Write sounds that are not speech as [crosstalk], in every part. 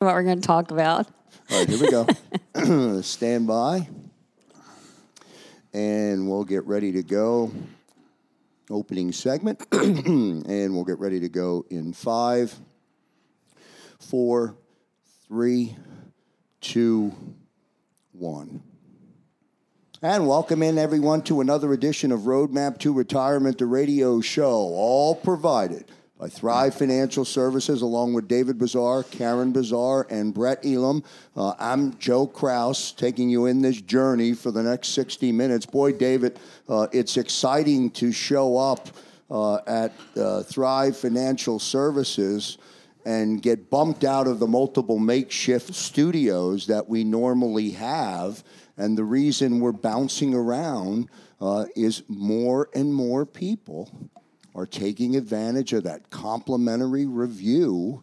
what we're going to talk about. All right, here we go. [clears throat] Stand by. And we'll get ready to go. Opening segment. [clears throat] and we'll get ready to go in five, four, three, two, one. And welcome in everyone to another edition of Roadmap to Retirement, the radio show, all provided by Thrive Financial Services, along with David Bazaar, Karen Bazaar, and Brett Elam. Uh, I'm Joe Kraus, taking you in this journey for the next 60 minutes. Boy, David, uh, it's exciting to show up uh, at uh, Thrive Financial Services and get bumped out of the multiple makeshift studios that we normally have. And the reason we're bouncing around uh, is more and more people are taking advantage of that complimentary review,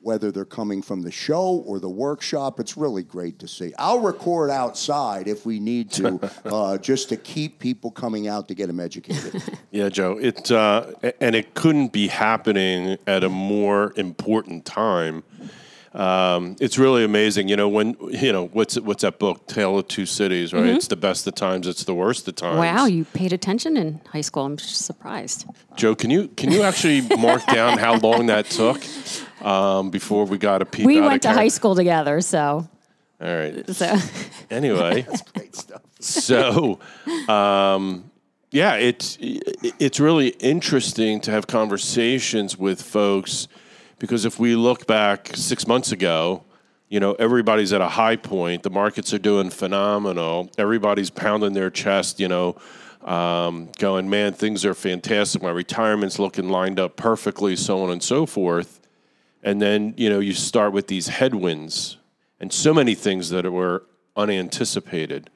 whether they're coming from the show or the workshop. It's really great to see. I'll record outside if we need to, [laughs] uh, just to keep people coming out to get them educated. [laughs] Yeah, Joe. It uh, and it couldn't be happening at a more important time. Um, it's really amazing, you know. When you know what's what's that book, Tale of Two Cities, right? It's the best of times, it's the worst of times. Wow, you paid attention in high school. I'm just surprised. Joe, can you can you actually mark down how long that took um, before we got a peek? We out went to of high school together, so All right. so [laughs] Anyway, that's great stuff. so um, yeah, it's it's really interesting to have conversations with folks because if we look back six months ago, you know everybody's at a high point. The markets are doing phenomenal. Everybody's pounding their chest. You know. Um, going, man, things are fantastic. My retirement's looking lined up perfectly, so on and so forth. And then, you know, you start with these headwinds and so many things that were unanticipated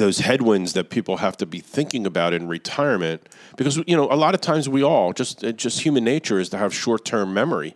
those headwinds that people have to be thinking about in retirement because you know a lot of times we all just just human nature is to have short-term memory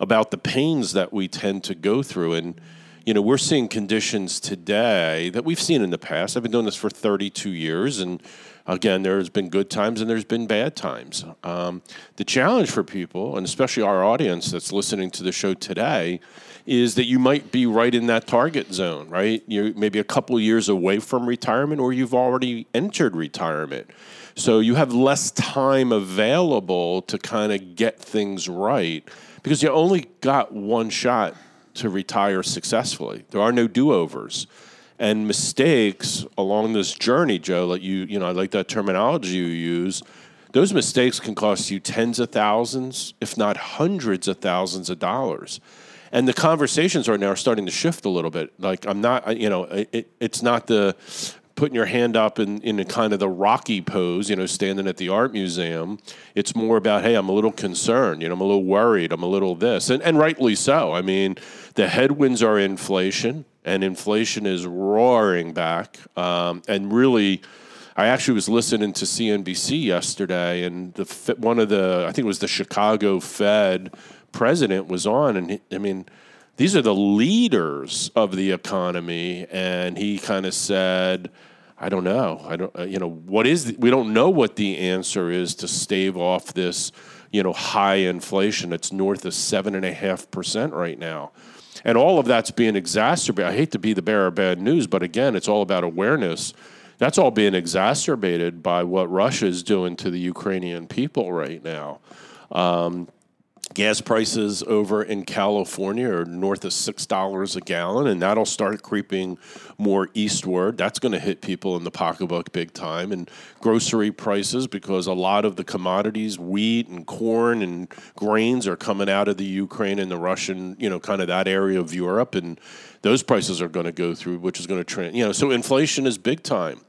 about the pains that we tend to go through. And you know we're seeing conditions today that we've seen in the past. I've been doing this for 32 years and again there's been good times and there's been bad times. Um, the challenge for people and especially our audience that's listening to the show today is that you might be right in that target zone, right? You're maybe a couple years away from retirement or you've already entered retirement. So you have less time available to kind of get things right because you only got one shot to retire successfully. There are no do-overs. And mistakes along this journey, Joe, like you, you know, I like that terminology you use. Those mistakes can cost you tens of thousands, if not hundreds of thousands of dollars and the conversations right now are starting to shift a little bit. Like I'm not, you know, it, it's not the putting your hand up in, in kind of the rocky pose, you know, standing at the art museum. It's more about, hey, I'm a little concerned, you know, I'm a little worried, I'm a little this, and, and rightly so. I mean, the headwinds are inflation, and inflation is roaring back, um, and really. I actually was listening to CNBC yesterday, and the one of the I think it was the Chicago Fed president was on, and he, I mean, these are the leaders of the economy, and he kind of said, "I don't know. I don't. Uh, you know, what is? The, we don't know what the answer is to stave off this, you know, high inflation. It's north of seven and a half percent right now." And all of that's being exacerbated. I hate to be the bearer of bad news, but again, it's all about awareness. That's all being exacerbated by what Russia is doing to the Ukrainian people right now. Um, gas prices over in California are north of six dollars a gallon, and that'll start creeping more eastward. That's going to hit people in the pocketbook big time. And grocery prices, because a lot of the commodities, wheat and corn and grains, are coming out of the Ukraine and the Russian, you know, kind of that area of Europe, and those prices are going to go through, which is going to, trend, you know, so inflation is big time.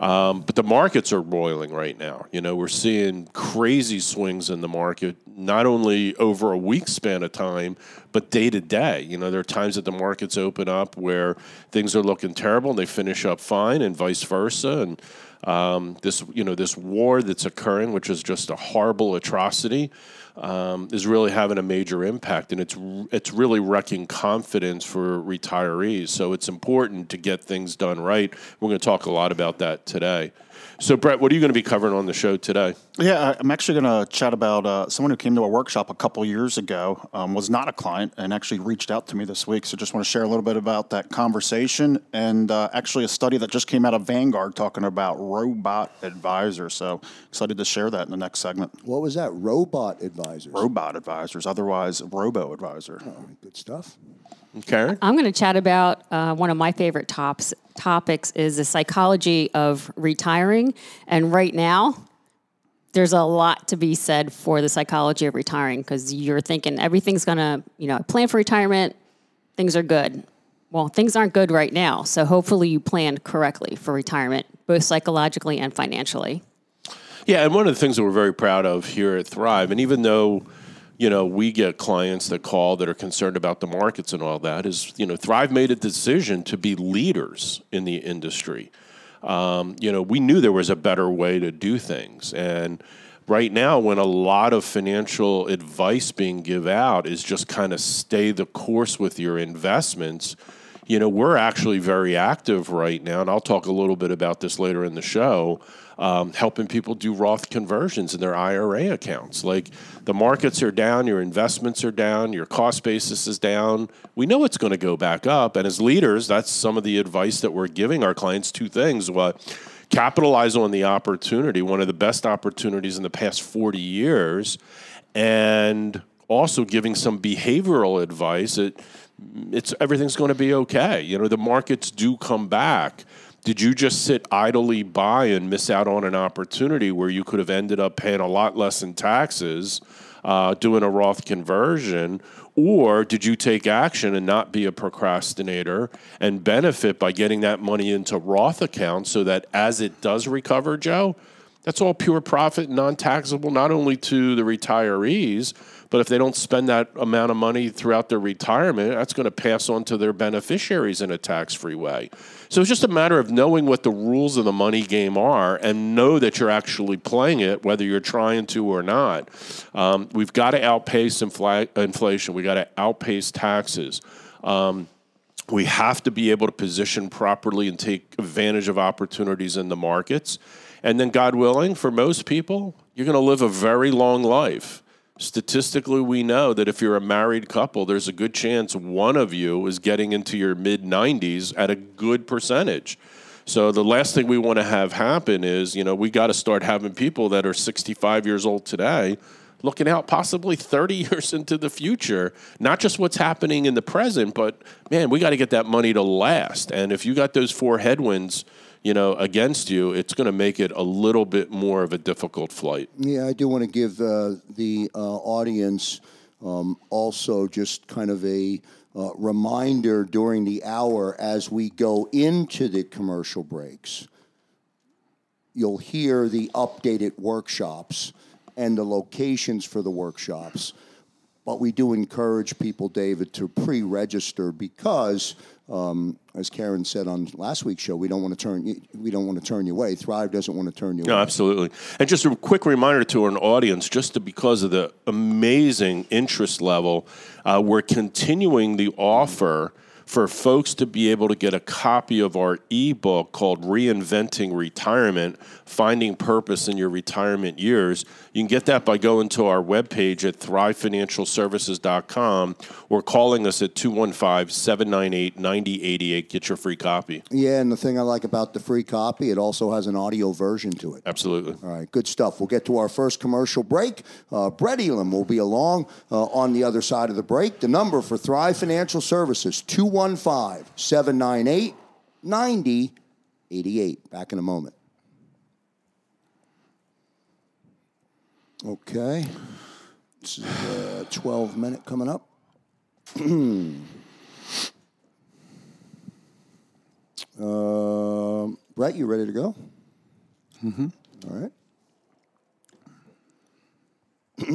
Um, but the markets are boiling right now. You know, we're seeing crazy swings in the market, not only over a week span of time, but day to day. You know, there are times that the markets open up where things are looking terrible and they finish up fine, and vice versa. And um, this, you know, this war that's occurring, which is just a horrible atrocity, um, is really having a major impact, and it's it's really wrecking confidence for retirees. So it's important to get things done right. We're going to talk a lot about that today. So, Brett, what are you going to be covering on the show today? Yeah, I- I'm actually going to chat about uh, someone who came to a workshop a couple years ago, um, was not a client, and actually reached out to me this week. So just want to share a little bit about that conversation and uh, actually a study that just came out of Vanguard talking about robot advisors. So excited to share that in the next segment. What was that? Robot advisors. Robot advisors, otherwise robo advisor. Good stuff. Karen? I'm going to chat about uh, one of my favorite tops, topics is the psychology of retiring. And right now, there's a lot to be said for the psychology of retiring because you're thinking everything's going to, you know, plan for retirement, things are good. Well, things aren't good right now. So hopefully you planned correctly for retirement, both psychologically and financially. Yeah, and one of the things that we're very proud of here at Thrive, and even though you know we get clients that call that are concerned about the markets and all that, is you know Thrive made a decision to be leaders in the industry. Um, you know, we knew there was a better way to do things, and right now, when a lot of financial advice being give out is just kind of stay the course with your investments. You know, we're actually very active right now, and I'll talk a little bit about this later in the show um, helping people do Roth conversions in their IRA accounts. Like the markets are down, your investments are down, your cost basis is down. We know it's going to go back up. And as leaders, that's some of the advice that we're giving our clients two things. What capitalize on the opportunity, one of the best opportunities in the past 40 years, and also giving some behavioral advice. It, it's everything's going to be okay. You know, the markets do come back. Did you just sit idly by and miss out on an opportunity where you could have ended up paying a lot less in taxes uh, doing a Roth conversion? Or did you take action and not be a procrastinator and benefit by getting that money into Roth accounts so that as it does recover, Joe, that's all pure profit, non taxable, not only to the retirees, but if they don't spend that amount of money throughout their retirement, that's going to pass on to their beneficiaries in a tax free way. So it's just a matter of knowing what the rules of the money game are and know that you're actually playing it, whether you're trying to or not. Um, we've got to outpace infl- inflation, we've got to outpace taxes. Um, we have to be able to position properly and take advantage of opportunities in the markets. And then, God willing, for most people, you're going to live a very long life. Statistically, we know that if you're a married couple, there's a good chance one of you is getting into your mid 90s at a good percentage. So the last thing we want to have happen is, you know, we got to start having people that are 65 years old today looking out possibly 30 [laughs] years into the future, not just what's happening in the present, but man, we got to get that money to last. And if you got those four headwinds, you know, against you, it's going to make it a little bit more of a difficult flight. Yeah, I do want to give uh, the uh, audience um, also just kind of a uh, reminder during the hour as we go into the commercial breaks. You'll hear the updated workshops and the locations for the workshops. But we do encourage people, David, to pre register because um, as Karen said on last week's show, we don't want to turn you, we don't want to turn you away. Thrive doesn't want to turn you No, away. absolutely. And just a quick reminder to our audience, just to, because of the amazing interest level, uh, we're continuing the offer for folks to be able to get a copy of our ebook called Reinventing Retirement Finding Purpose in Your Retirement Years. You can get that by going to our webpage at thrivefinancialservices.com or calling us at 215 798 9088. Get your free copy. Yeah, and the thing I like about the free copy, it also has an audio version to it. Absolutely. All right, good stuff. We'll get to our first commercial break. Uh, Brett Elam will be along uh, on the other side of the break. The number for Thrive Financial Services, 215 798 9088. Back in a moment. Okay. This is uh, 12 minute coming up. [clears throat] Um Brett, you ready to go? Mm-hmm. All right. [clears throat]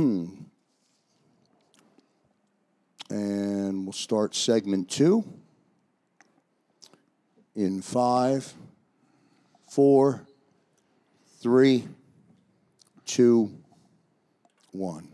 and we'll start segment two in five, four, three, two, one.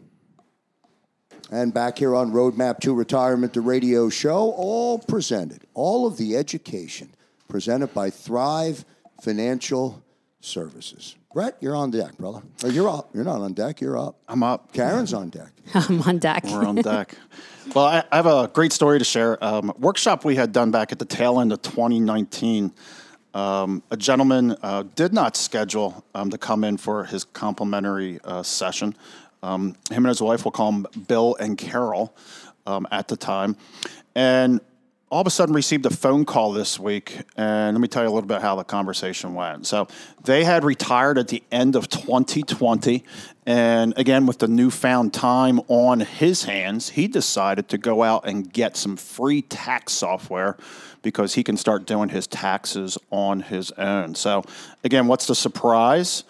And back here on Roadmap to Retirement, the radio show, all presented, all of the education presented by Thrive Financial Services. Brett, you're on deck, brother. Oh, you're up. You're not on deck. You're up. I'm up. Karen's on deck. [laughs] I'm on deck. We're on deck. well, I, I have a great story to share. Um, workshop we had done back at the tail end of 2019. Um, a gentleman uh, did not schedule um, to come in for his complimentary uh, session. Um, him and his wife, we'll call them Bill and Carol um, at the time. And all of a sudden received a phone call this week, and let me tell you a little bit how the conversation went. So they had retired at the end of 2020, and again with the newfound time on his hands, he decided to go out and get some free tax software because he can start doing his taxes on his own. So again, what's the surprise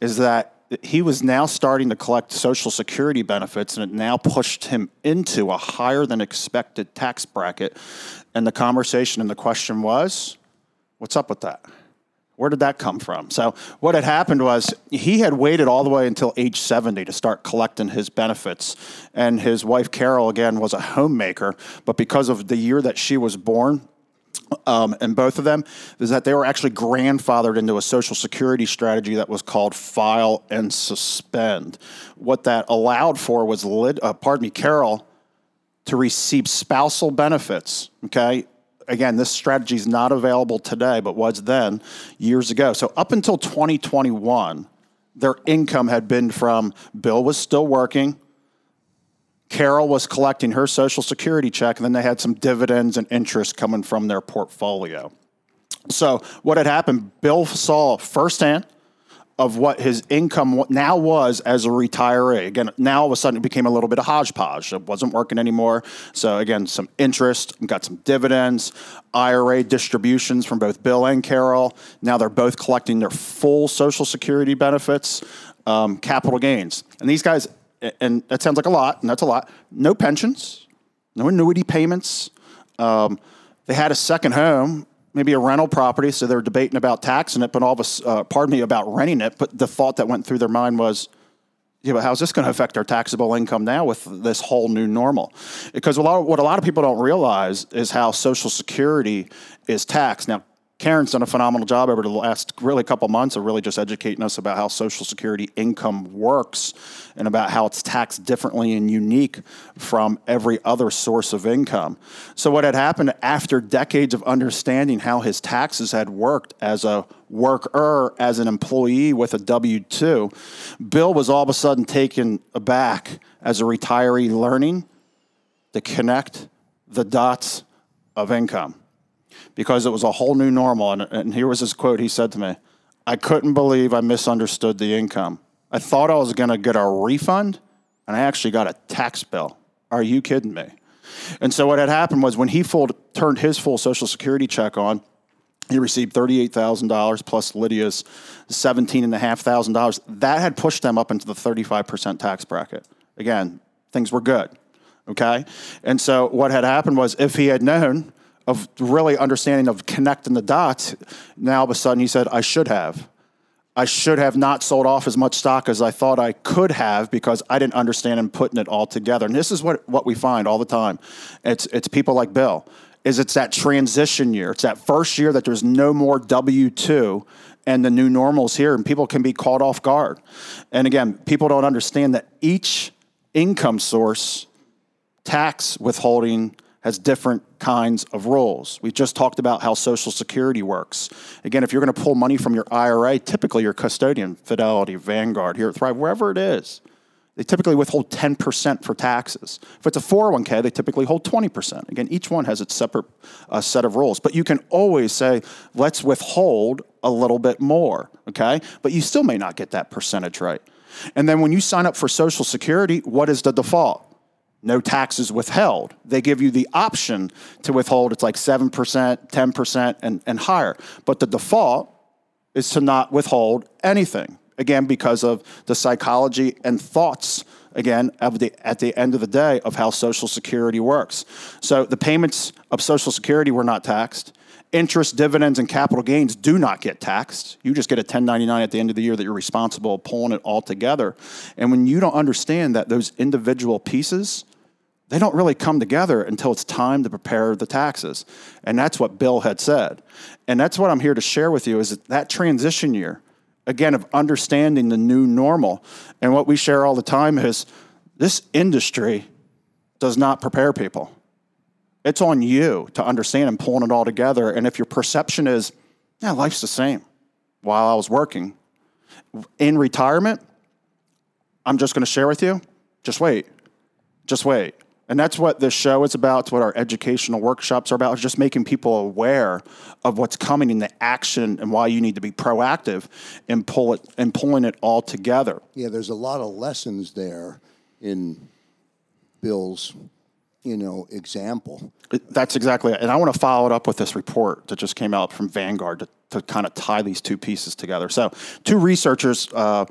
is that he was now starting to collect Social Security benefits, and it now pushed him into a higher than expected tax bracket. And the conversation and the question was, what's up with that? Where did that come from? So, what had happened was he had waited all the way until age 70 to start collecting his benefits. And his wife, Carol, again, was a homemaker. But because of the year that she was born, um, and both of them is that they were actually grandfathered into a social security strategy that was called file and suspend. What that allowed for was, uh, pardon me, Carol, to receive spousal benefits. Okay, again, this strategy is not available today, but was then years ago. So up until 2021, their income had been from Bill was still working, Carol was collecting her Social Security check, and then they had some dividends and interest coming from their portfolio. So, what had happened, Bill saw firsthand of what his income now was as a retiree. Again, now all of a sudden it became a little bit of hodgepodge. It wasn't working anymore. So, again, some interest, got some dividends, IRA distributions from both Bill and Carol. Now they're both collecting their full Social Security benefits, um, capital gains. And these guys, and that sounds like a lot, and that's a lot. No pensions, no annuity payments. Um, they had a second home, maybe a rental property, so they were debating about taxing it, but all of us, uh, pardon me, about renting it. But the thought that went through their mind was, yeah, but how's this going to affect our taxable income now with this whole new normal? Because a lot of, what a lot of people don't realize is how Social Security is taxed. Now, Karen's done a phenomenal job over the last really couple months of really just educating us about how Social Security income works and about how it's taxed differently and unique from every other source of income. So, what had happened after decades of understanding how his taxes had worked as a worker, as an employee with a W 2, Bill was all of a sudden taken aback as a retiree learning to connect the dots of income because it was a whole new normal. And, and here was his quote he said to me I couldn't believe I misunderstood the income. I thought I was going to get a refund, and I actually got a tax bill. Are you kidding me? And so what had happened was when he full, turned his full Social Security check on, he received $38,000 plus Lydia's $17,500. That had pushed them up into the 35% tax bracket. Again, things were good. Okay? And so what had happened was if he had known of really understanding of connecting the dots, now all of a sudden he said, I should have. I should have not sold off as much stock as I thought I could have because I didn't understand and putting it all together. And this is what, what we find all the time. It's, it's people like Bill, is it's that transition year. It's that first year that there's no more W-2 and the new normals here and people can be caught off guard. And again, people don't understand that each income source, tax withholding, has different kinds of roles. We just talked about how Social Security works. Again, if you're going to pull money from your IRA, typically your custodian, Fidelity, Vanguard, here at Thrive, wherever it is, they typically withhold 10% for taxes. If it's a 401k, they typically hold 20%. Again, each one has its separate uh, set of rules. But you can always say, let's withhold a little bit more, okay? But you still may not get that percentage right. And then when you sign up for Social Security, what is the default? No taxes withheld. They give you the option to withhold. It's like 7%, 10%, and, and higher. But the default is to not withhold anything. Again, because of the psychology and thoughts, again, of the, at the end of the day, of how Social Security works. So the payments of Social Security were not taxed. Interest, dividends, and capital gains do not get taxed. You just get a 1099 at the end of the year that you're responsible pulling it all together. And when you don't understand that those individual pieces they don't really come together until it's time to prepare the taxes. And that's what Bill had said. And that's what I'm here to share with you is that, that transition year again, of understanding the new normal. And what we share all the time is this industry does not prepare people. It's on you to understand and pulling it all together. And if your perception is, yeah, life's the same while I was working, in retirement, I'm just going to share with you, just wait. Just wait. And that's what this show is about. It's what our educational workshops are about. It's just making people aware of what's coming in the action and why you need to be proactive and pull it and pulling it all together. Yeah, there's a lot of lessons there in Bill's, you know, example. That's exactly it. And I want to follow it up with this report that just came out from Vanguard to, to kind of tie these two pieces together. So, two researchers. Uh,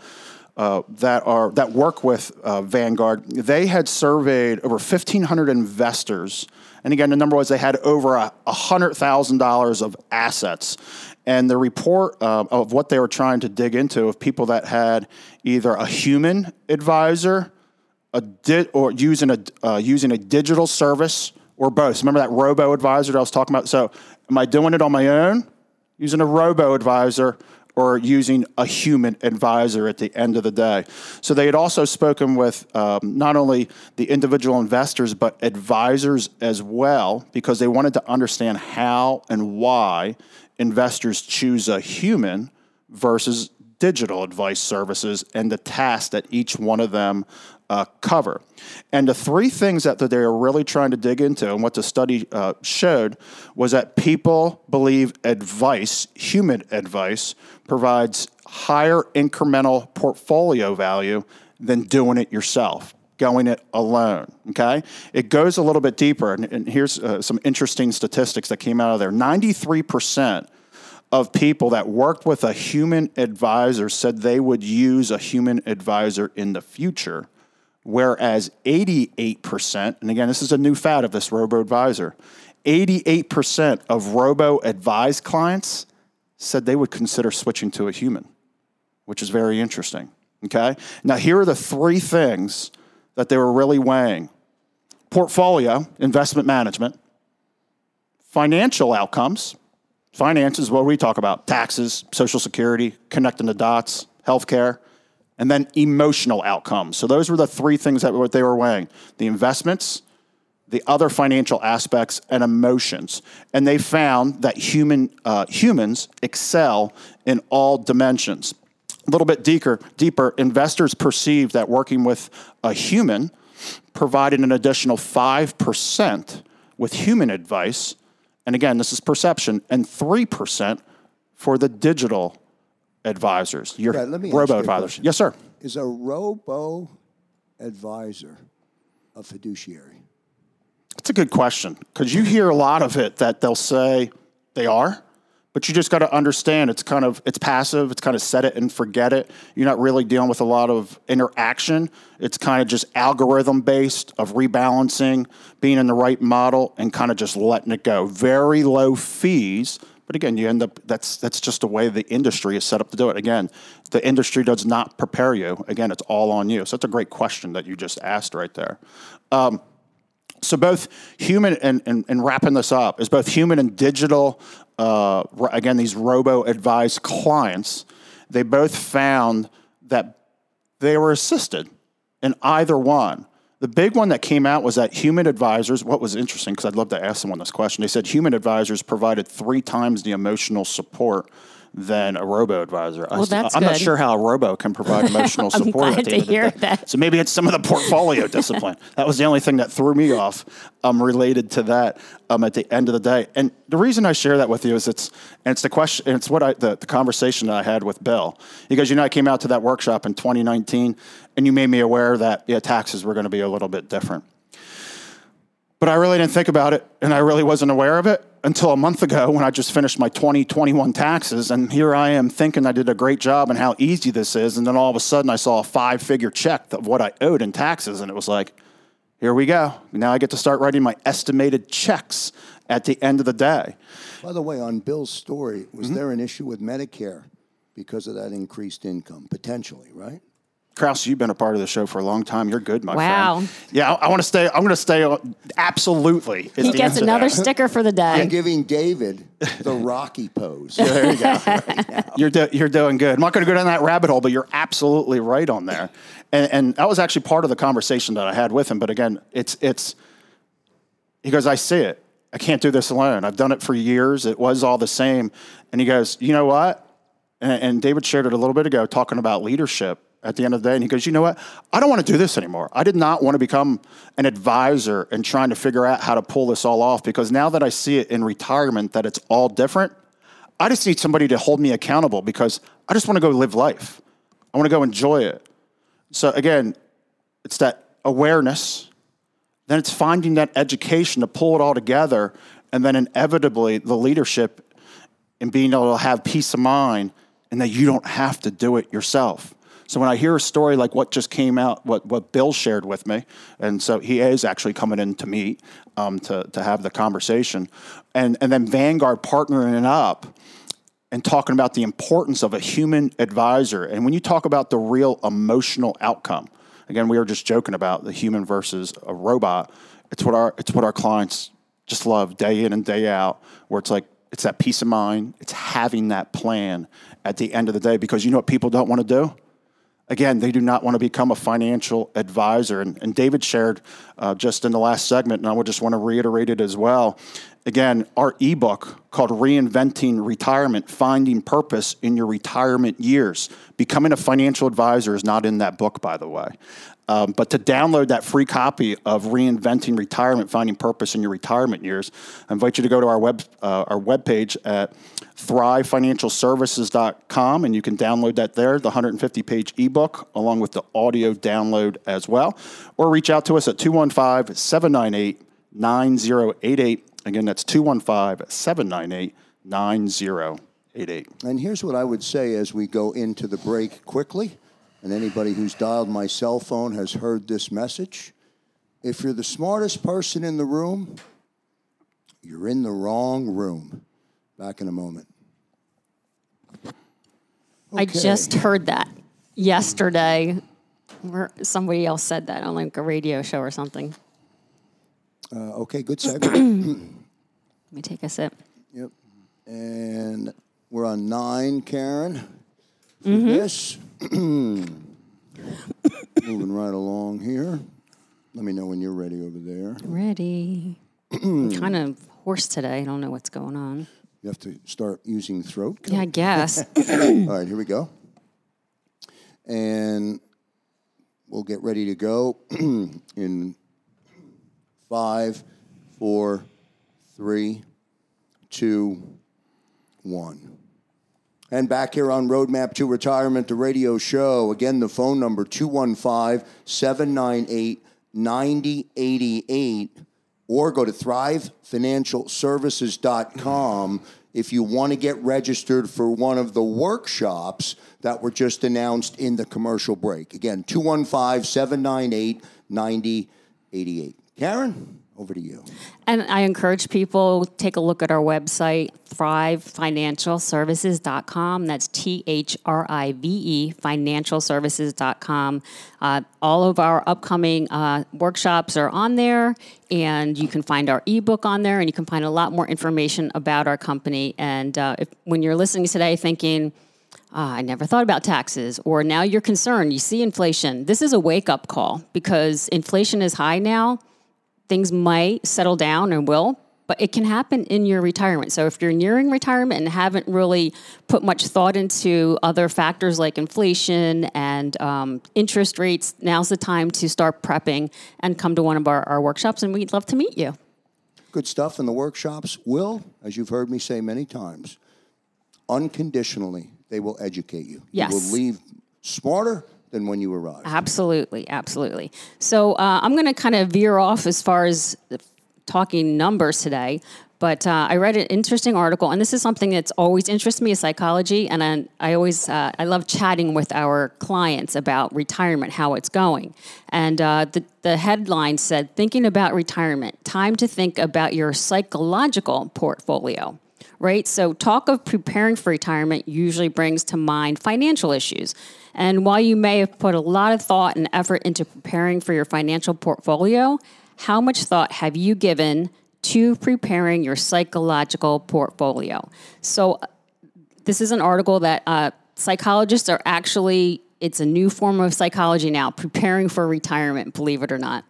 uh, that are that work with uh, Vanguard, they had surveyed over 1,500 investors, and again, the number was they had over a hundred thousand dollars of assets. And the report uh, of what they were trying to dig into of people that had either a human advisor, a di- or using a uh, using a digital service, or both. Remember that robo advisor that I was talking about? So, am I doing it on my own, using a robo advisor? Or using a human advisor at the end of the day. So they had also spoken with um, not only the individual investors, but advisors as well, because they wanted to understand how and why investors choose a human versus digital advice services and the task that each one of them uh, cover. And the three things that, they are really trying to dig into, and what the study uh, showed, was that people believe advice, human advice, provides higher incremental portfolio value than doing it yourself going it alone. Okay, it goes a little bit deeper, and, and here's uh, some interesting statistics that came out of there. Ninety-three percent of people that worked with a human advisor said they would use a human advisor in the future, whereas 88%, and again, this is a new fad of this robo advisor, 88% of robo advised clients said they would consider switching to a human, which is very interesting. Okay? Now, here are the three things that they were really weighing portfolio, investment management, financial outcomes, Finances, what we talk about? Taxes, Social Security, connecting the dots, healthcare, and then emotional outcomes. So those were the three things that what they were weighing: the investments, the other financial aspects, and emotions. And they found that human uh, humans excel in all dimensions. A little bit deeper, deeper, investors perceive that working with a human provided an additional five percent with human advice and again, this is perception, and 3% for the digital advisors, your Yeah, let me robo advisors. Yes, sir. Is a robo advisor a fiduciary? It's a good question because you hear a lot of it that they'll say they are, but you just got to understand it's kind of it's passive. It's kind of set it and forget it. You're not really dealing with a lot of interaction. It's kind of just algorithm based of rebalancing, being in the right model, and kind of just letting it go. Very low fees. But again, you end up that's that's just the way the industry is set up to do it. Again, the industry does not prepare you. Again, it's all on you. So that's a great question that you just asked right there. Um, so both human and, and, and, wrapping this up is both human and digital uh, again these robo advised clients they both found that they were assisted in either one the big one that came out was that human advisors what was interesting because i'd love to ask someone this question they said human advisors provided three times the emotional support than a robo advisor. Well, that's I'm good. not sure how a robo can provide [laughs] emotional support. I'm glad to end of the hear that. So maybe it's some of the portfolio [laughs] discipline. That was the only thing that threw me off um, related to that um, at the end of the day. And the reason I share that with you is it's and it's the question. It's what I the, the conversation that I had with Bill because you know I came out to that workshop in 2019 and you made me aware that yeah taxes were going to be a little bit different. But I really didn't think about it and I really wasn't aware of it until a month ago when I just finished my 2021 taxes. And here I am thinking I did a great job and how easy this is. And then all of a sudden I saw a five figure check of what I owed in taxes. And it was like, here we go. Now I get to start writing my estimated checks at the end of the day. By the way, on Bill's story, was mm-hmm. there an issue with Medicare because of that increased income? Potentially, right? Kraus, you've been a part of the show for a long time. You're good, my Wow. friend. Wow. Yeah, I, I want to stay. I'm going to stay. Absolutely. is He the gets another there. sticker for the I'm giving David the Rocky pose. [laughs] There you go. [laughs] you're do, you're doing good. I'm not going to go down that rabbit hole, but you're absolutely right on there. And and that was actually part of the conversation that I had with him. But again, it's it's. He goes, I see it. I can't do this alone. I've done it for years. It was all the same. And he goes, you know what? And, and David shared it a little bit ago, talking about leadership at the end of the day. And he goes, you know what? I don't want to do this anymore. I did not want to become an advisor and trying to figure out how to pull this all off because now that I see it in retirement that it's all different, I just need somebody to hold me accountable because I just want to go live life. I want to go enjoy it. So again, it's that awareness, then it's finding that education to pull it all together, and then inevitably the leadership and being able to have peace of mind and that you don't have to do it yourself. So when I hear a story like what just came out, what, what Bill shared with me, and so he is actually coming in to meet um, to, to have the conversation, and, and then Vanguard partnering up and talking about the importance of a human advisor. And when you talk about the real emotional outcome, again, we were just joking about the human versus a robot. It's what our it's what our clients just love day in and day out, where it's like it's that peace of mind, it's having that plan at the end of the day. Because you know what people don't want to do? Again, they do not want to become a financial advisor. And, and David shared uh, just in the last segment, and I would just want to reiterate it as well. Again, our ebook called Reinventing Retirement Finding Purpose in Your Retirement Years. Becoming a financial advisor is not in that book, by the way. Um, but to download that free copy of Reinventing Retirement Finding Purpose in Your Retirement Years, I invite you to go to our web uh, our webpage at thrivefinancialservices.com and you can download that there, the 150 page ebook, along with the audio download as well. Or reach out to us at 215 798 9088. Again, that's 215 798 9088. And here's what I would say as we go into the break quickly. And anybody who's dialed my cell phone has heard this message. If you're the smartest person in the room, you're in the wrong room. Back in a moment. I just heard that yesterday. Where somebody else said that on like a radio show or something. Uh, okay, good segment. [clears throat] Let me take a sip. yep. And we're on nine, Karen. For this. [coughs] Moving right along here. Let me know when you're ready over there. Ready. Kind of hoarse today. I don't know what's going on. You have to start using throat. Yeah, I guess. [coughs] All right, here we go. And we'll get ready to go [coughs] in five, four, three, two, one. And back here on Roadmap to Retirement, the radio show. Again, the phone number 215 798 9088 or go to thrivefinancialservices.com if you want to get registered for one of the workshops that were just announced in the commercial break. Again, 215 798 9088. Karen, over to you. And I encourage people take a look at our website, thrivefinancialservices.com. That's T H R I V E, financialservices.com. Uh, all of our upcoming uh, workshops are on there, and you can find our ebook on there, and you can find a lot more information about our company. And uh, if, when you're listening today thinking, ah, I never thought about taxes, or now you're concerned, you see inflation. This is a wake up call because inflation is high now. Things might settle down and will, but it can happen in your retirement. So if you're nearing retirement and haven't really put much thought into other factors like inflation and um, interest rates, now's the time to start prepping and come to one of our, our workshops, and we'd love to meet you. Good stuff in the workshops will, as you've heard me say many times, unconditionally, they will educate you. Yes. You will leave smarter than when you arrived. Absolutely, absolutely. So uh, I'm going to kind of veer off as far as talking numbers today. But uh, I read an interesting article, and this is something that's always interested me psychology, and I, I always uh, I love chatting with our clients about retirement, how it's going. And uh, the the headline said, "Thinking about retirement: Time to think about your psychological portfolio." Right? So, talk of preparing for retirement usually brings to mind financial issues. And while you may have put a lot of thought and effort into preparing for your financial portfolio, how much thought have you given to preparing your psychological portfolio? So, this is an article that uh, psychologists are actually, it's a new form of psychology now, preparing for retirement, believe it or not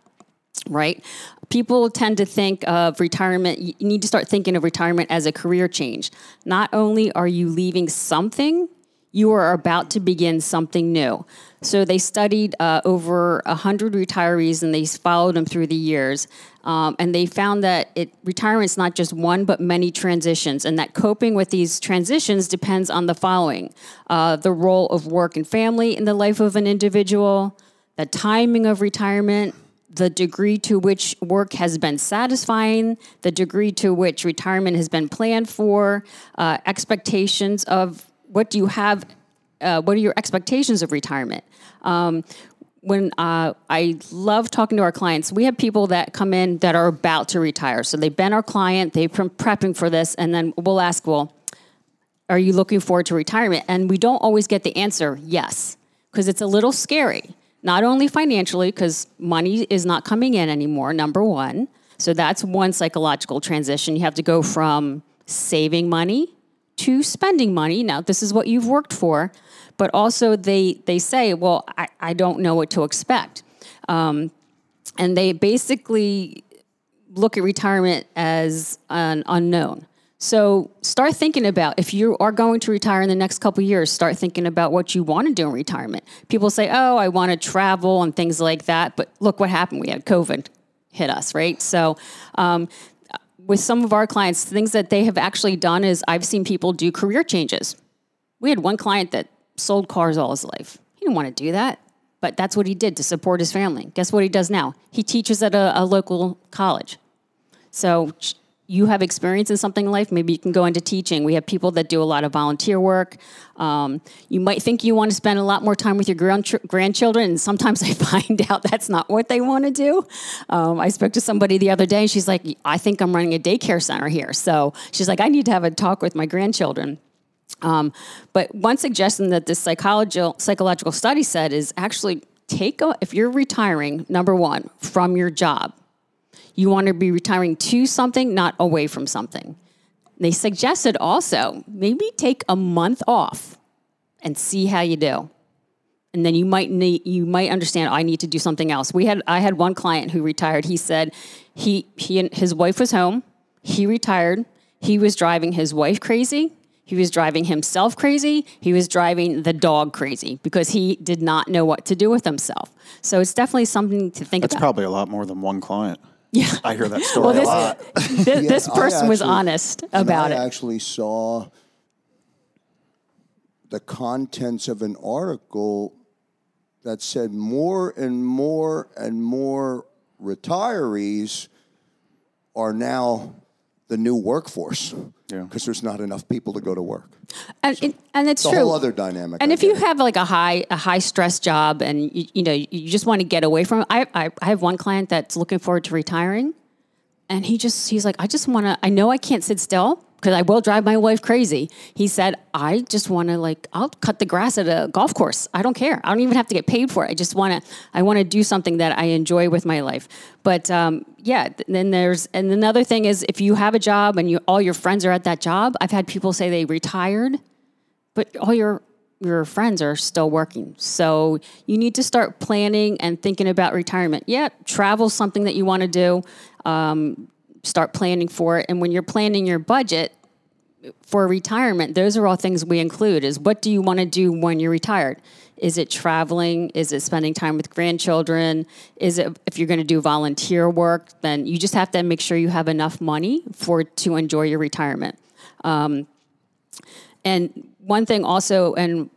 right? People tend to think of retirement, you need to start thinking of retirement as a career change. Not only are you leaving something, you are about to begin something new. So they studied uh, over 100 retirees and they followed them through the years. Um, and they found that it, retirement is not just one, but many transitions, and that coping with these transitions depends on the following uh, the role of work and family in the life of an individual, the timing of retirement, the degree to which work has been satisfying, the degree to which retirement has been planned for, uh, expectations of what do you have, uh, what are your expectations of retirement? Um, when uh, I love talking to our clients, we have people that come in that are about to retire. So they've been our client, they've been prepping for this, and then we'll ask, well, are you looking forward to retirement? And we don't always get the answer, yes, because it's a little scary not only financially, because money is not coming in anymore, number one. So that's one psychological transition. You have to go from saving money to spending money. Now, this is what you've worked for, but also they, they say, well, I, I don't know what to expect. Um, and they basically look at retirement as an unknown. So start thinking about if you are going to retire in the next couple years, start thinking about what you want to do in retirement. People say, "Oh, I want to travel and things like that," but look what happened. We had COVID hit us, right? So. Um, with some of our clients, things that they have actually done is I've seen people do career changes. We had one client that sold cars all his life. He didn't want to do that, but that's what he did to support his family. Guess what he does now? He teaches at a, a local college. So you have experience in something in life, maybe you can go into teaching. We have people that do a lot of volunteer work. Um, you might think you want to spend a lot more time with your grandchildren, and sometimes I [laughs] find out that's not what they want to do. Um, I spoke to somebody the other day, and she's like, I think I'm running a daycare center here. So she's like, I need to have a talk with my grandchildren. Um, but one suggestion that this psychological, psychological study said is actually take a, if you're retiring, number one, from your job, you want to be retiring to something, not away from something. They suggested also maybe take a month off and see how you do. And then you might need, you might understand I need to do something else. We had I had one client who retired. He said he he and his wife was home. He retired. He was driving his wife crazy. He was driving himself crazy. He was driving the dog crazy because he did not know what to do with himself. So it's definitely something to think That's about. That's probably a lot more than one client. Yeah, I hear that story well, this, a lot. [laughs] This, yeah, this person actually, was honest about I it. I actually saw the contents of an article that said more and more and more retirees are now the new workforce because there's not enough people to go to work. And, so, it, and it's, it's true. a whole other dynamic. And I if you have like a high a high stress job and you, you know you just want to get away from it, I, I I have one client that's looking forward to retiring, and he just he's like I just want to I know I can't sit still, because I will drive my wife crazy. He said, I just want to like, I'll cut the grass at a golf course. I don't care. I don't even have to get paid for it. I just want to, I want to do something that I enjoy with my life. But um, yeah, then there's, and another thing is if you have a job and you, all your friends are at that job, I've had people say they retired, but all your, your friends are still working. So you need to start planning and thinking about retirement. Yeah, travel something that you want to do. Um, start planning for it. And when you're planning your budget for retirement, those are all things we include is what do you want to do when you're retired? Is it traveling? Is it spending time with grandchildren? Is it if you're going to do volunteer work, then you just have to make sure you have enough money for to enjoy your retirement. Um, and one thing also, and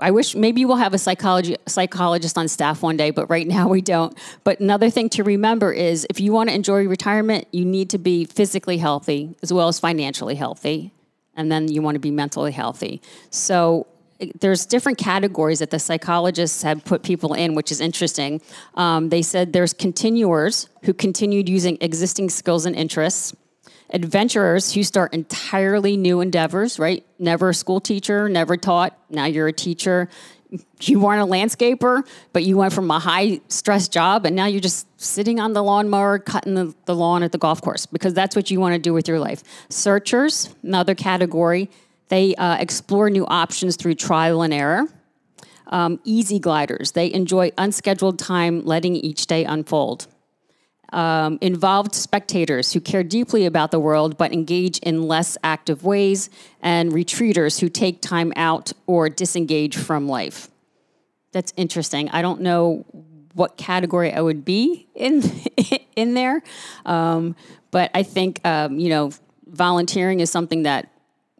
I wish maybe we'll have a psychology psychologist on staff one day, but right [laughs] now we don't. But another thing to remember is if you want to enjoy retirement, you need to be physically healthy as well as financially healthy, and then you want to be mentally healthy. So there's different categories that the psychologists have put people in, which is interesting. Um, they said there's continuers who continued using existing skills and interests adventurers who start entirely new endeavors, right? Never a school teacher, never taught. Now you're a teacher. You weren't a landscaper, but you went from a high stress job and now you're just sitting on the lawnmower, cutting the, the lawn at the golf course because that's what you want to do with your life. Searchers, another category, they uh, explore new options through trial and error. Um, easy gliders, they enjoy unscheduled time letting each day unfold um, involved spectators who care deeply about the world but engage in less active ways, and retreaters who take time out or disengage from life. That's interesting. I don't know what category I would be in [laughs] in there, um, but I think um, you know volunteering is something that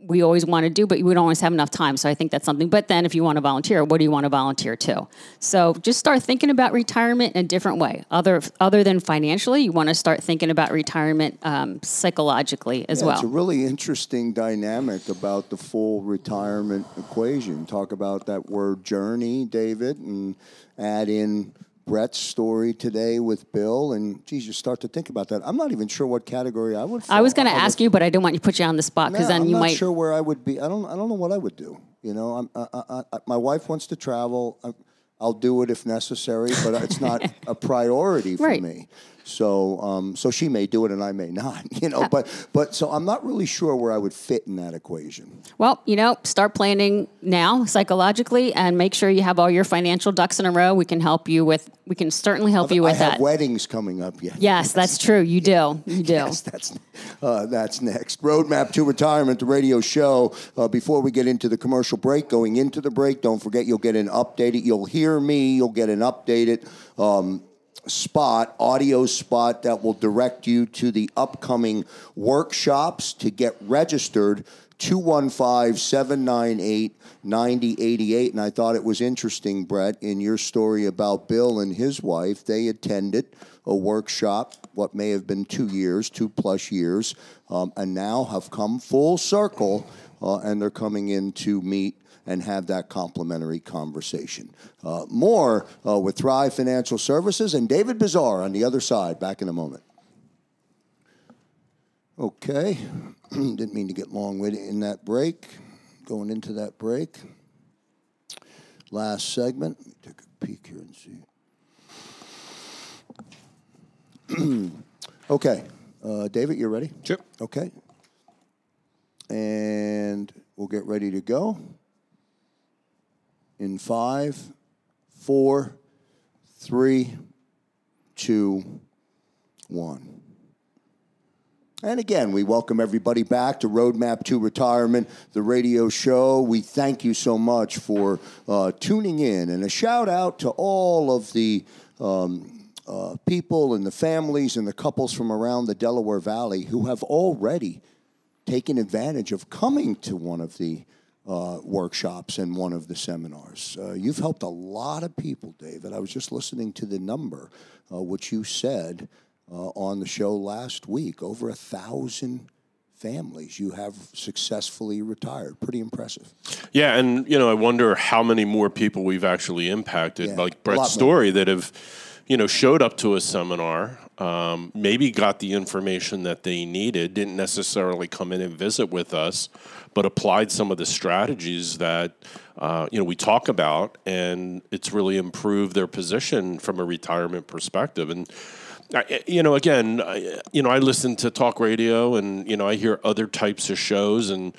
we always want to do, but we don't always have enough time. So I think that's something. But then if you want to volunteer, what do you want to volunteer to? So just start thinking about retirement in a different way. Other other than financially, you want to start thinking about retirement um, psychologically as Yeah, well. It's a really interesting dynamic about the full retirement equation. Talk about that word journey, David, and add in Brett's story today with Bill, and geez, you start to think about that. I'm not even sure what category I would. I was going to ask you, but I didn't want you to put you on the spot because Yeah, then I'm you might. I'm not sure where I would be. I don't. I don't know what I would do. You know, I'm, I, I, I, my wife wants to travel. I, I'll do it if necessary, but it's not [laughs] a priority for Right. me. So, um, so she may do it and I may not. [laughs] You know, but but so I'm not really sure where I would fit in that equation. Well, you know, start planning now psychologically and make sure you have all your financial ducks in a row. We can help you with. We can certainly help you with I have that. weddings coming up yet. Yes, that's [laughs] true. You do. You do. Yes, that's uh, that's next. Roadmap to Retirement, the radio show. Uh, before we get into the commercial break, going into the break, don't forget you'll get an updated. You'll hear me. You'll get an updated. Um, spot, audio spot that will direct you to the upcoming workshops to get registered. 215 798 9088. And I thought it was interesting, Brett, in your story about Bill and his wife. They attended a workshop, what may have been two years, two plus years, um, and now have come full circle uh, and they're coming in to meet and have that complimentary conversation. Uh, more uh, with Thrive Financial Services and David Bazaar on the other side. Back in a moment. Okay, [clears throat] didn't mean to get long in that break. Going into that break. Last segment. Let me take a peek here and see. [clears throat] okay, uh, David, you ready? Sure. Okay. And we'll get ready to go in five, four, three, two, one. And again, we welcome everybody back to Roadmap to Retirement, the radio show. We thank you so much for uh, tuning in. And a shout out to all of the um, uh, people and the families and the couples from around the Delaware Valley who have already taken advantage of coming to one of the uh, workshops and one of the seminars. Uh, you've helped a lot of people, David. I was just listening to the number, uh, which you said uh, on the show last week. Over a thousand families you have successfully retired. Pretty impressive. Yeah, and you know, I wonder how many more people we've actually impacted, Yeah, like Brett's more. story, that have, you know, showed up to a seminar, um, maybe got the information that they needed, didn't necessarily come in and visit with us, but applied some of the strategies that uh, you know we talk about, and it's really improved their position from a retirement perspective. And I, you know, again, I, you know, I listen to talk radio, and you know, I hear other types of shows, and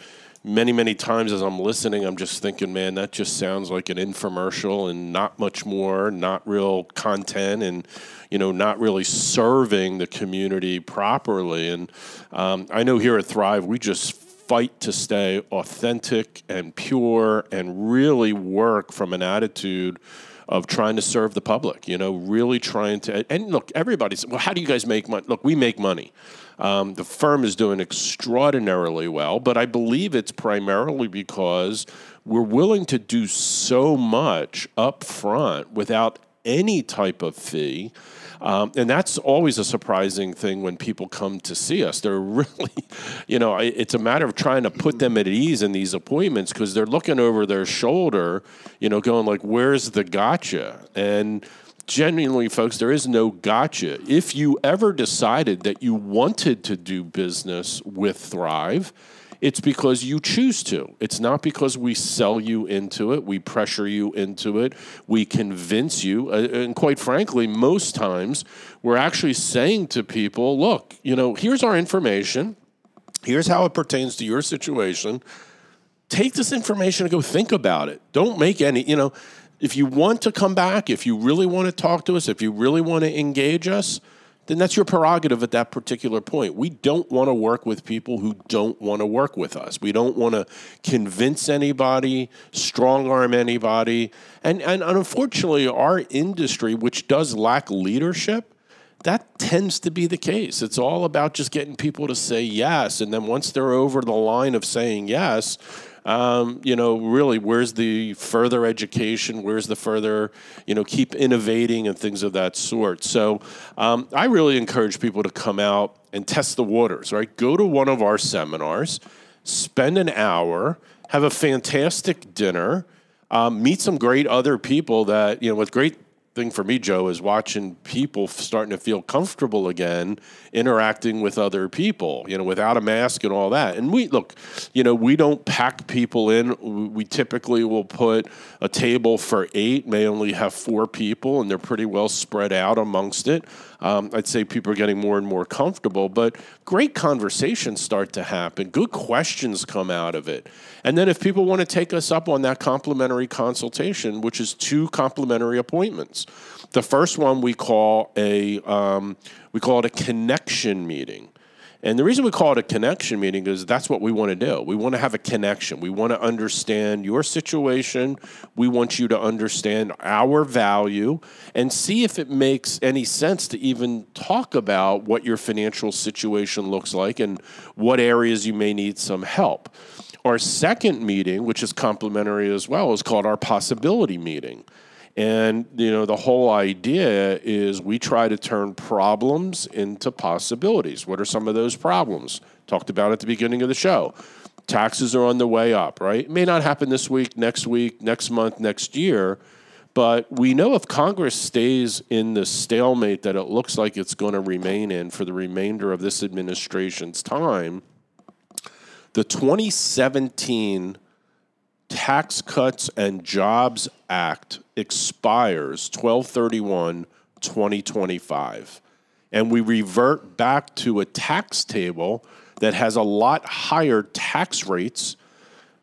many, many times as I'm listening, I'm just thinking, man, that just sounds like an infomercial, and not much more, not real content, and you know, not really serving the community properly. And um, I know here at Thrive, we just fight to stay authentic and pure, and really work from an attitude of trying to serve the public, you know, really trying to. And look, everybody's, well, how do you guys make money? Look, we make money. Um, the firm is doing extraordinarily well, but I believe it's primarily because we're willing to do so much up front without any type of fee. Um, and that's always a surprising thing when people come to see us. They're [laughs] really, you know, it's a matter of trying to put them at ease in these appointments because they're looking over their shoulder, you know, going like, "Where's the gotcha?" And genuinely, folks, there is no gotcha. If you ever decided that you wanted to do business with Thrive, it's because you choose to. It's not because we sell you into it, we pressure you into it, we convince you. Uh, and quite frankly, most times we're actually saying to people, look, you know, here's our information, here's how it pertains to your situation. Take this information and go think about it. Don't make any, you know, if you want to come back, if you really want to talk to us, if you really want to engage us, then that's your prerogative at that particular point. We don't want to work with people who don't want to work with us. We don't want to convince anybody, strong arm anybody. And, and unfortunately, our industry, which does lack leadership, that tends to be the case. It's all about just getting people to say yes. And then once they're over the line of saying yes, um, you know, really, where's the further education? Where's the further, you know, keep innovating and things of that sort? So um, I really encourage people to come out and test the waters, right? Go to one of our seminars, spend an hour, have a fantastic dinner. Um, meet some great other people that you know with great thing for me, Joe, is watching people starting to feel comfortable again, interacting with other people, you know, without a mask and all that. And we look, you know, we don't pack people in. We typically will put a table for eight, may only have four people, and they're pretty well spread out amongst it. Um, I'd say people are getting more and more comfortable, but great conversations start to happen. Good questions come out of it. And then if people want to take us up on that complimentary consultation, which is two complimentary appointments, the first one we call a um, we call it a connection meeting. And the reason we call it a connection meeting is that's what we want to do. We want to have a connection. We want to understand your situation. We want you to understand our value and see if it makes any sense to even talk about what your financial situation looks like and what areas you may need some help. Our second meeting, which is complimentary as well, is called our possibility meeting. And you know, the whole idea is we try to turn problems into possibilities. What are some of those problems? Talked about at the beginning of the show. Taxes are on the way up, right? It may not happen this week, next week, next month, next year, but we know if Congress stays in the stalemate that it looks like it's going to remain in for the remainder of this administration's time, the 2017 Tax Cuts and Jobs Act expires 1231 2025 and we revert back to a tax table that has a lot higher tax rates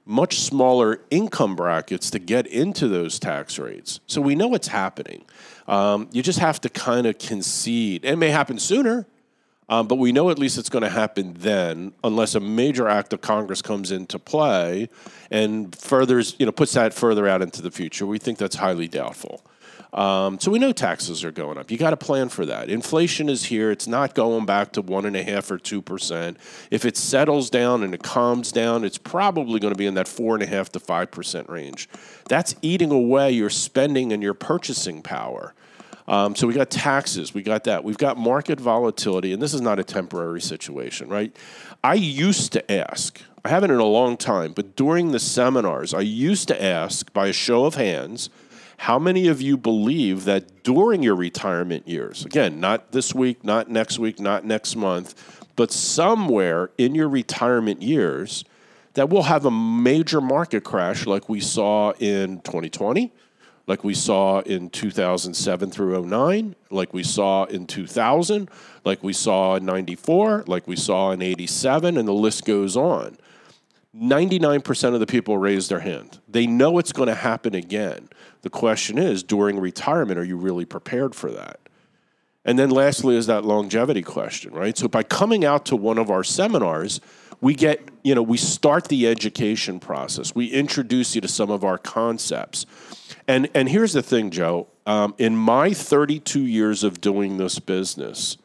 much smaller income brackets to get into those tax rates. So we know what's happening. Um, you just have to kind of concede. It may happen sooner um, but we know at least it's going to happen then, unless a major act of Congress comes into play and furthers, you know, puts that further out into the future. We think that's highly doubtful. Um, so we know taxes are going up. You got to plan for that. Inflation is here. It's not going back to one and a half or two percent. If it settles down and it calms down, it's probably going to be in that four and a half to five percent range. That's eating away your spending and your purchasing power. Um, so we got taxes, we got that. We've got market volatility, and this is not a temporary situation, right? I used to ask, I haven't in a long time, but during the seminars, I used to ask by a show of hands, how many of you believe that during your retirement years, again, not this week, not next week, not next month, but somewhere in your retirement years, that we'll have a major market crash like we saw in 2020, like we saw in 2007 through 09, like we saw in 2000, like we saw in 94, like we saw in 87, and the list goes on. 99% of the people raise their hand. They know it's going to happen again. The question is during retirement, are you really prepared for that? And then lastly is that longevity question, right? So by coming out to one of our seminars, we get, you know, we start the education process. We introduce you to some of our concepts. And and here's the thing, Joe. Um, in my 32 years of doing this business,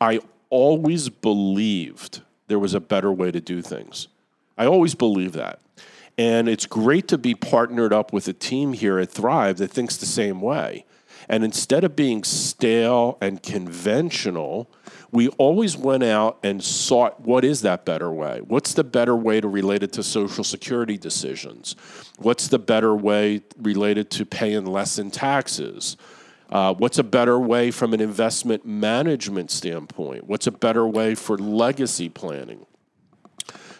I always believed there was a better way to do things. I always believed that. And it's great to be partnered up with a team here at Thrive that thinks the same way. And instead of being stale and conventional, we always went out and sought what is that better way? What's the better way to relate it to Social Security decisions? What's the better way related to paying less in taxes? Uh, what's a better way from an investment management standpoint? What's a better way for legacy planning?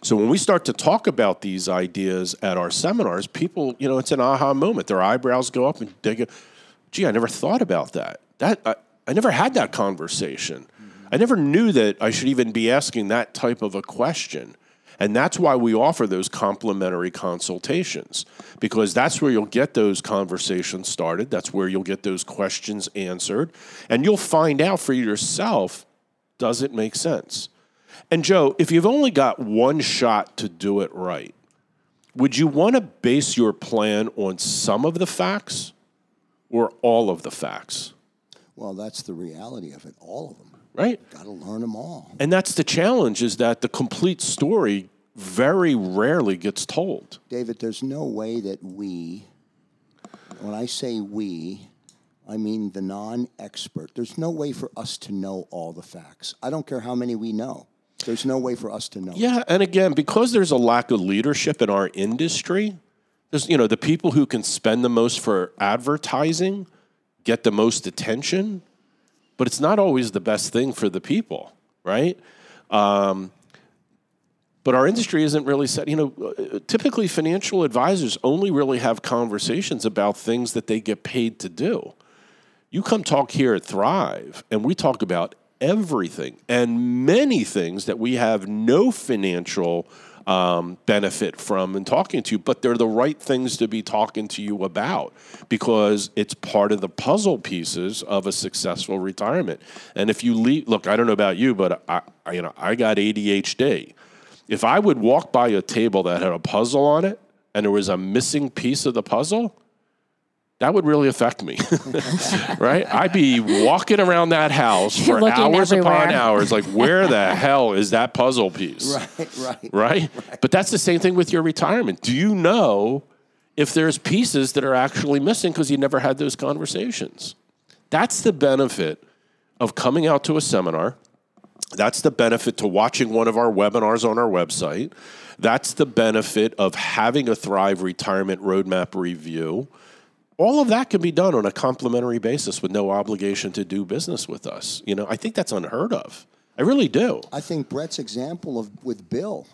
So when we start to talk about these ideas at our seminars, people, you know, it's an aha moment. Their eyebrows go up and they go, "Gee, I never thought about that. That I, I never had that conversation. I never knew that I should even be asking that type of a question." And that's why we offer those complimentary consultations because that's where you'll get those conversations started. That's where you'll get those questions answered. And you'll find out for yourself does it make sense? And Joe, if you've only got one shot to do it right, would you want to base your plan on some of the facts or all of the facts? Well, that's the reality of it, all of them. Right? Got to learn them all. And that's the challenge is that the complete story very rarely gets told. David, there's no way that we, when I say we, I mean the non expert, there's no way for us to know all the facts. I don't care how many we know. There's no way for us to know. Yeah, and again, because there's a lack of leadership in our industry, there's you know, the people who can spend the most for advertising get the most attention, but it's not always the best thing for the people, right? Um, but our industry isn't really set. You know, uh, typically financial advisors only really have conversations about things that they get paid to do. You come talk here at Thrive, and we talk about everything and many things that we have no financial um, benefit from in talking to you, but they're the right things to be talking to you about because it's part of the puzzle pieces of a successful retirement. And if you leave, look, I don't know about you, but I, I you know, I got ADHD. If I would walk by a table that had a puzzle on it and there was a missing piece of the puzzle, that would really affect me, [laughs] right? I'd be walking around that house for Looking hours upon hours, like where the [laughs] hell is that puzzle piece? Right, right. right? But that's the same thing with your retirement. Do you know if there's pieces that are actually missing because you never had those conversations? That's the benefit of coming out to a seminar. That's the benefit to watching one of our webinars on our website. That's the benefit of having a Thrive Retirement Roadmap review. All of that can be done on a complimentary basis with no obligation to do business with us. You know, I think that's unheard of. I really do. I think Brett's example of with Bill,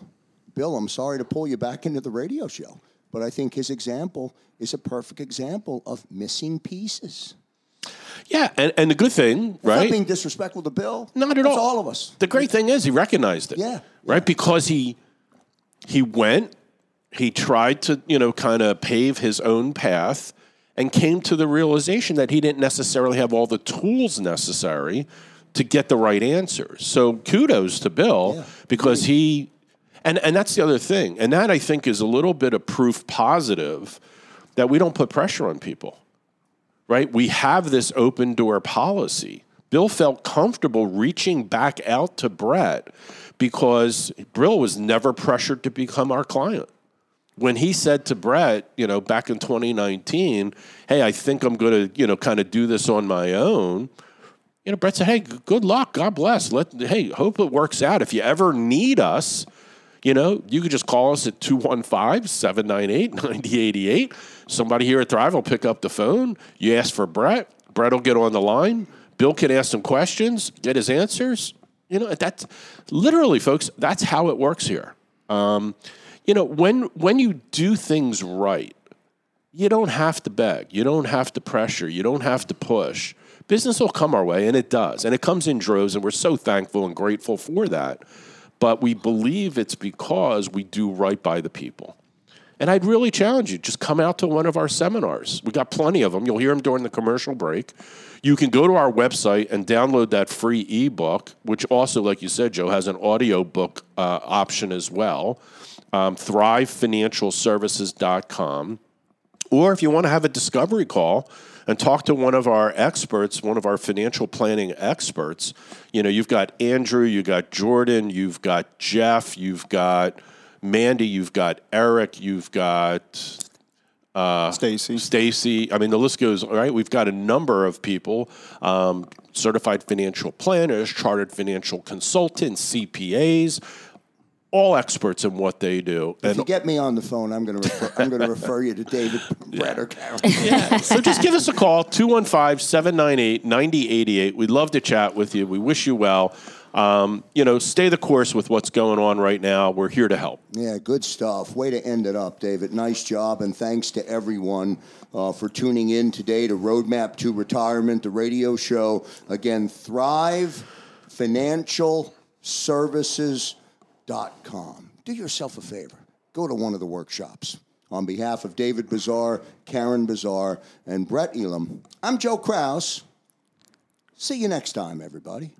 Bill, I'm sorry to pull you back into the radio show, but I think his example is a perfect example of missing pieces. Yeah, and, and the good thing, Not right? being disrespectful to Bill. Not at all. all of us. The great thing is he recognized it. Yeah, Right? Because he he went, he tried to, you know, kind of pave his own path and came to the realization that he didn't necessarily have all the tools necessary to get the right answers. So kudos to Bill Yeah. because he and and that's the other thing. And that I think is a little bit of proof positive that we don't put pressure on people right? We have this open door policy. Bill felt comfortable reaching back out to Brett because Bill was never pressured to become our client. When he said to Brett, you know, back in 2019, hey, I think I'm going to, you know, kind of do this on my own. You know, Brett said, hey, good luck. God bless. Let, hey, hope it works out. If you ever need us, you know, you could just call us at 215 798 9088. Somebody here at Thrive will pick up the phone. You ask for Brett. Brett will get on the line. Bill can ask some questions, get his answers. You know, that's literally, folks, that's how it works here. Um, you know, when, when you do things right, you don't have to beg. You don't have to pressure. You don't have to push. Business will come our way, and it does. And it comes in droves, and we're so thankful and grateful for that. But we believe it's because we do right by the people. And I'd really challenge you just come out to one of our seminars. We got plenty of them. You'll hear them during the commercial break. You can go to our website and download that free ebook, which also, like you said, Joe, has an audio book uh, option as well. Um, ThriveFinancialServices.com. Or if you want to have a discovery call and talk to one of our experts, one of our financial planning experts, you know, you've got Andrew, you've got Jordan, you've got Jeff, you've got Mandy, you've got Eric, you've got Stacy. Stacy. I mean, the list goes all right. We've got a number of people, um, certified financial planners, chartered financial consultants, CPAs. All experts in what they do. If And you get me on the phone, I'm going to refer, I'm going [laughs] to refer you to David, or Karen. so just give us a call 215-798-9088 we'd love to chat with you we wish you well um, you know stay the course with what's going on right now we're here to help Yeah, good stuff. Way to end it up, David. Nice job, and thanks to everyone uh, for tuning in today to Roadmap to Retirement, the radio show. Again, Do yourself a favor. Go to one of the workshops. On behalf of David Bazaar, Karen Bazaar, and Brett Elam, I'm Joe Kraus. See you next time, everybody.